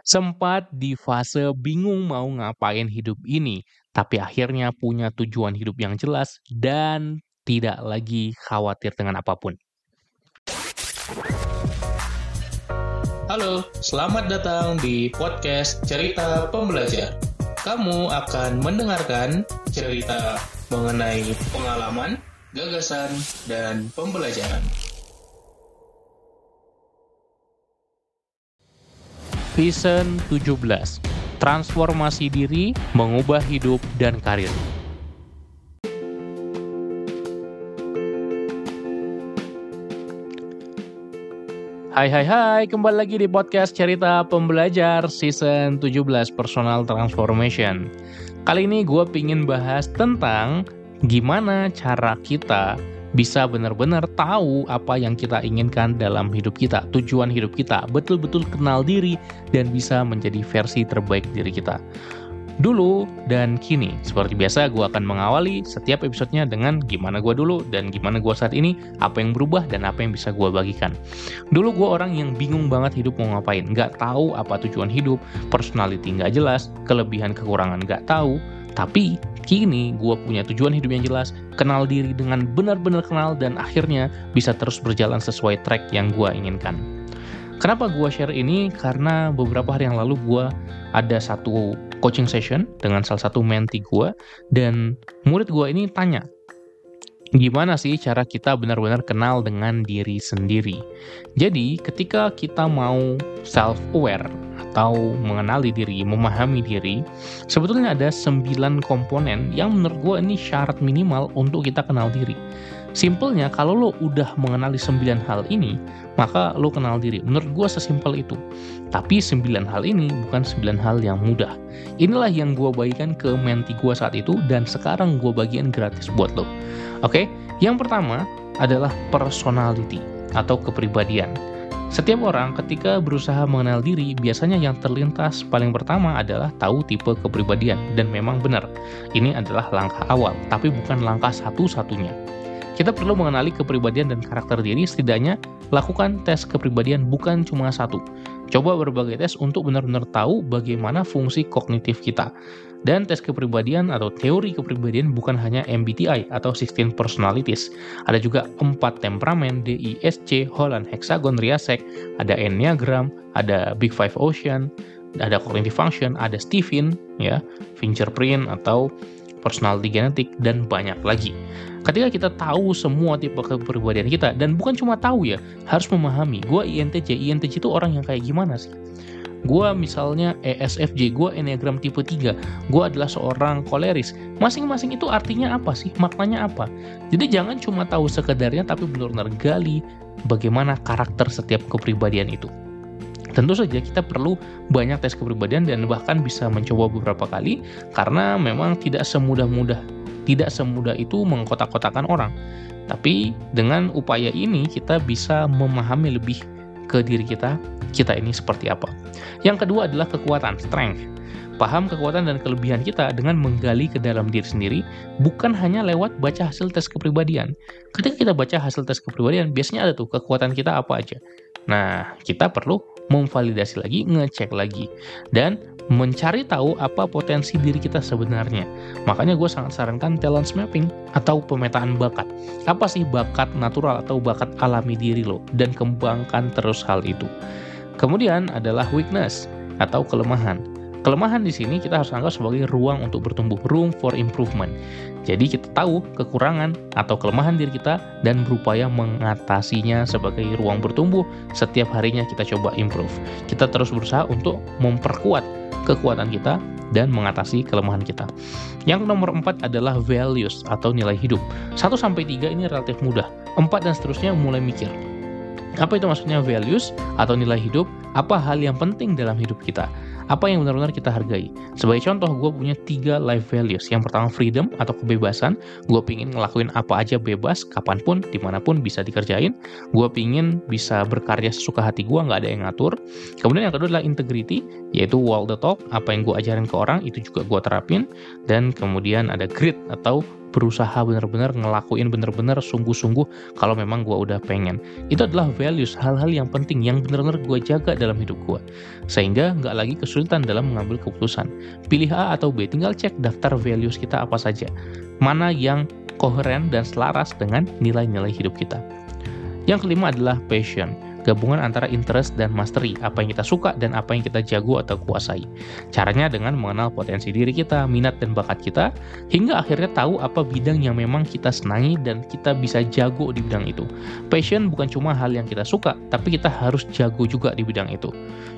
Sempat di fase bingung mau ngapain hidup ini, tapi akhirnya punya tujuan hidup yang jelas dan tidak lagi khawatir dengan apa pun. Halo, selamat datang di podcast Cerita Pembelajar. Kamu akan mendengarkan cerita mengenai pengalaman, gagasan, dan pembelajaran. Vision 17 Transformasi diri, mengubah hidup, dan karir. Hai hai hai, kembali lagi di podcast Cerita Pembelajar Season 17 Personal Transformation. Kali ini gue pingin bahas tentang gimana cara kita bisa benar-benar tahu apa yang kita inginkan dalam hidup kita, tujuan hidup kita, betul-betul kenal diri dan bisa menjadi versi terbaik diri kita. Dulu dan kini, seperti biasa gue akan mengawali setiap episodenya dengan gimana gue dulu dan gimana gue saat ini, apa yang berubah dan apa yang bisa gue bagikan. Dulu gue orang yang bingung banget hidup mau ngapain, nggak tahu apa tujuan hidup, personality nggak jelas, kelebihan kekurangan nggak tahu, tapi kini gue punya tujuan hidup yang jelas, kenal diri dengan benar-benar kenal dan akhirnya bisa terus berjalan sesuai track yang gue inginkan. Kenapa gue share ini? Karena beberapa hari yang lalu gue ada satu coaching session dengan salah satu menti gue dan murid gue ini tanya, gimana sih cara kita benar-benar kenal dengan diri sendiri. Jadi, ketika kita mau self-aware atau mengenali diri, memahami diri, sebetulnya ada 9 komponen yang menurut gue ini syarat minimal untuk kita kenal diri. Simpelnya, kalau lo udah mengenali 9 hal ini, maka lo kenal diri. Menurut gue sesimpel itu. Tapi 9 hal ini bukan 9 hal yang mudah. Inilah yang gue bagikan ke menti gue saat itu dan sekarang gue bagian gratis buat lo. Oke, yang pertama adalah personality atau kepribadian. Setiap orang ketika berusaha mengenal diri, biasanya yang terlintas paling pertama adalah tahu tipe kepribadian. Dan memang benar, ini adalah langkah awal, tapi bukan langkah satu-satunya. Kita perlu mengenali kepribadian dan karakter diri, setidaknya lakukan tes kepribadian bukan cuma satu. Coba berbagai tes untuk benar-benar tahu bagaimana fungsi kognitif kita. Dan tes kepribadian atau teori kepribadian bukan hanya MBTI atau 16 personalities. Ada juga 4 temperamen, DISC, Holland Hexagon, Riasek, ada Enneagram, ada Big Five Ocean, ada cognitive function, ada Stephen, ya, fingerprint atau personality genetik, dan banyak lagi. Ketika kita tahu semua tipe kepribadian kita, dan bukan cuma tahu ya, harus memahami, gue INTJ, INTJ itu orang yang kayak gimana sih? Gue misalnya ESFJ, gue Enneagram tipe 3, gue adalah seorang koleris. Masing-masing itu artinya apa sih? Maknanya apa? Jadi jangan cuma tahu sekedarnya, tapi benar-benar gali bagaimana karakter setiap kepribadian itu. Tentu saja kita perlu banyak tes kepribadian dan bahkan bisa mencoba beberapa kali karena memang tidak semudah-mudah tidak semudah itu mengkotak-kotakan orang. Tapi dengan upaya ini kita bisa memahami lebih ke diri kita, kita ini seperti apa. Yang kedua adalah kekuatan, strength. Paham kekuatan dan kelebihan kita dengan menggali ke dalam diri sendiri, bukan hanya lewat baca hasil tes kepribadian. Ketika kita baca hasil tes kepribadian, biasanya ada tuh kekuatan kita apa aja. Nah, kita perlu memvalidasi lagi, ngecek lagi, dan mencari tahu apa potensi diri kita sebenarnya. Makanya gue sangat sarankan talent mapping atau pemetaan bakat. Apa sih bakat natural atau bakat alami diri lo dan kembangkan terus hal itu. Kemudian adalah weakness atau kelemahan. Kelemahan di sini kita harus anggap sebagai ruang untuk bertumbuh, room for improvement. Jadi kita tahu kekurangan atau kelemahan diri kita dan berupaya mengatasinya sebagai ruang bertumbuh. Setiap harinya kita coba improve. Kita terus berusaha untuk memperkuat kekuatan kita dan mengatasi kelemahan kita. Yang nomor empat adalah values atau nilai hidup. 1 sampai 3 ini relatif mudah. 4 dan seterusnya mulai mikir. Apa itu maksudnya values atau nilai hidup? Apa hal yang penting dalam hidup kita? Apa yang benar-benar kita hargai. Sebagai contoh, gue punya tiga life values. Yang pertama freedom atau kebebasan. Gue pingin ngelakuin apa aja bebas, kapan pun, di mana pun bisa dikerjain. Gue pingin bisa berkarya sesuka hati gue, nggak ada yang ngatur. Kemudian yang kedua adalah integrity, yaitu wall the talk. Apa yang gue ajarin ke orang, itu juga gue terapin. Dan kemudian ada grit atau berusaha bener-bener ngelakuin bener-bener sungguh-sungguh kalau memang gue udah pengen. Itu adalah values, hal-hal yang penting yang bener-bener gue jaga dalam hidup gue. Sehingga nggak lagi kesulitan dalam mengambil keputusan. Pilih A atau B, tinggal cek daftar values kita apa saja. Mana yang koheren dan selaras dengan nilai-nilai hidup kita. Yang kelima adalah passion gabungan antara interest dan mastery, apa yang kita suka dan apa yang kita jago atau kuasai. Caranya dengan mengenal potensi diri kita, minat dan bakat kita, hingga akhirnya tahu apa bidang yang memang kita senangi dan kita bisa jago di bidang itu. Passion bukan cuma hal yang kita suka, tapi kita harus jago juga di bidang itu.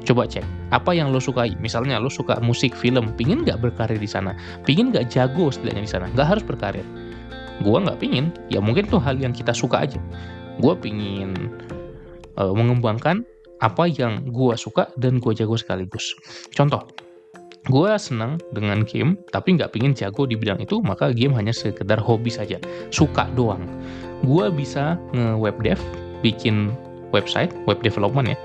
Coba cek, apa yang lo sukai? Misalnya lo suka musik, film, pingin nggak berkarir di sana? Pingin nggak jago setidaknya di sana? Nggak harus berkarir. Gua nggak pingin, ya mungkin itu hal yang kita suka aja. Gue pingin uh, mengembangkan apa yang gue suka dan gue jago sekaligus. Contoh, gue senang dengan game, tapi nggak pingin jago di bidang itu, maka game hanya sekedar hobi saja, suka doang. Gue bisa nge-web dev, bikin website, web development ya.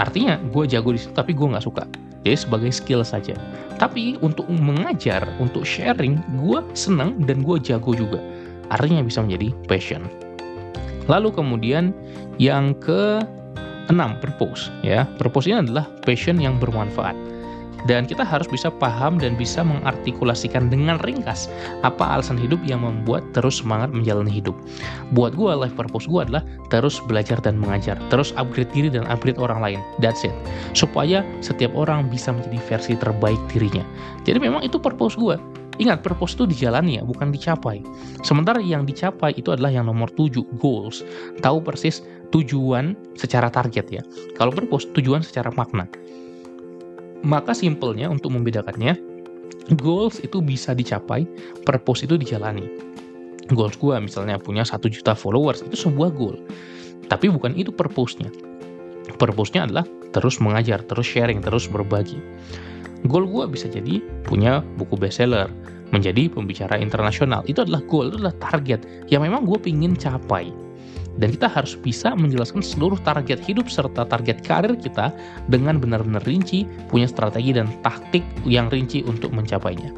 Artinya gue jago di situ, tapi gue nggak suka. Jadi sebagai skill saja. Tapi untuk mengajar, untuk sharing, gue senang dan gue jago juga. Artinya bisa menjadi passion. Lalu kemudian yang ke enam purpose ya. Purpose ini adalah passion yang bermanfaat. Dan kita harus bisa paham dan bisa mengartikulasikan dengan ringkas apa alasan hidup yang membuat terus semangat menjalani hidup. Buat gue, life purpose gue adalah terus belajar dan mengajar, terus upgrade diri dan upgrade orang lain. That's it. Supaya setiap orang bisa menjadi versi terbaik dirinya. Jadi memang itu purpose gue. Ingat, purpose itu dijalani ya, bukan dicapai. Sementara yang dicapai itu adalah yang nomor 7, goals. Tahu persis tujuan secara target ya. Kalau purpose, tujuan secara makna. Maka simpelnya untuk membedakannya, goals itu bisa dicapai, purpose itu dijalani. Goals gue misalnya punya 1 juta followers, itu sebuah goal. Tapi bukan itu purpose-nya. Purpose-nya adalah terus mengajar, terus sharing, terus berbagi. Goal gue bisa jadi punya buku bestseller, menjadi pembicara internasional. Itu adalah goal, itu adalah target yang memang gue pingin capai. Dan kita harus bisa menjelaskan seluruh target hidup serta target karir kita dengan benar-benar rinci, punya strategi dan taktik yang rinci untuk mencapainya.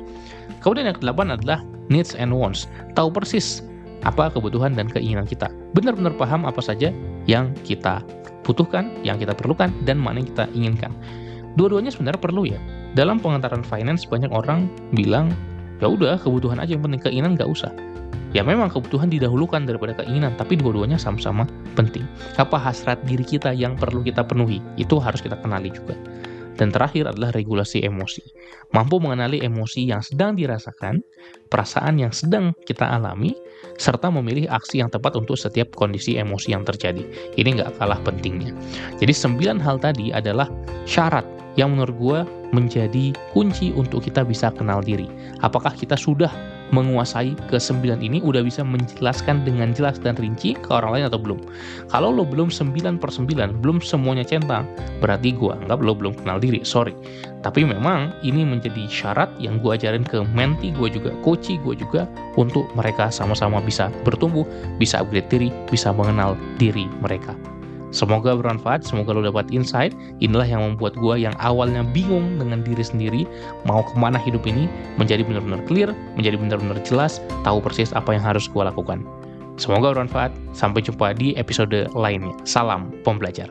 Kemudian yang kedelapan adalah needs and wants. Tahu persis apa kebutuhan dan keinginan kita. Benar-benar paham apa saja yang kita butuhkan, yang kita perlukan, dan mana yang kita inginkan. Dua-duanya sebenarnya perlu ya. Dalam pengantaran finance banyak orang bilang, ya udah kebutuhan aja yang penting keinginan nggak usah. Ya memang kebutuhan didahulukan daripada keinginan, tapi dua-duanya sama-sama penting. Apa hasrat diri kita yang perlu kita penuhi, itu harus kita kenali juga. Dan terakhir adalah regulasi emosi. Mampu mengenali emosi yang sedang dirasakan, perasaan yang sedang kita alami, serta memilih aksi yang tepat untuk setiap kondisi emosi yang terjadi. Ini nggak kalah pentingnya. Jadi sembilan hal tadi adalah syarat yang menurut gue menjadi kunci untuk kita bisa kenal diri. Apakah kita sudah menguasai kesembilan ini, udah bisa menjelaskan dengan jelas dan rinci ke orang lain atau belum? Kalau lo belum sembilan per sembilan, belum semuanya centang, berarti gue anggap lo belum kenal diri, sorry. Tapi memang ini menjadi syarat yang gue ajarin ke menti gue juga, coach gue juga, untuk mereka sama-sama bisa bertumbuh, bisa upgrade diri, bisa mengenal diri mereka. Semoga bermanfaat, semoga lo dapat insight. Inilah yang membuat gue yang awalnya bingung dengan diri sendiri, mau ke mana hidup ini, menjadi benar-benar clear, menjadi benar-benar jelas, tahu persis apa yang harus gue lakukan. Semoga bermanfaat, sampai jumpa di episode lainnya. Salam pembelajar.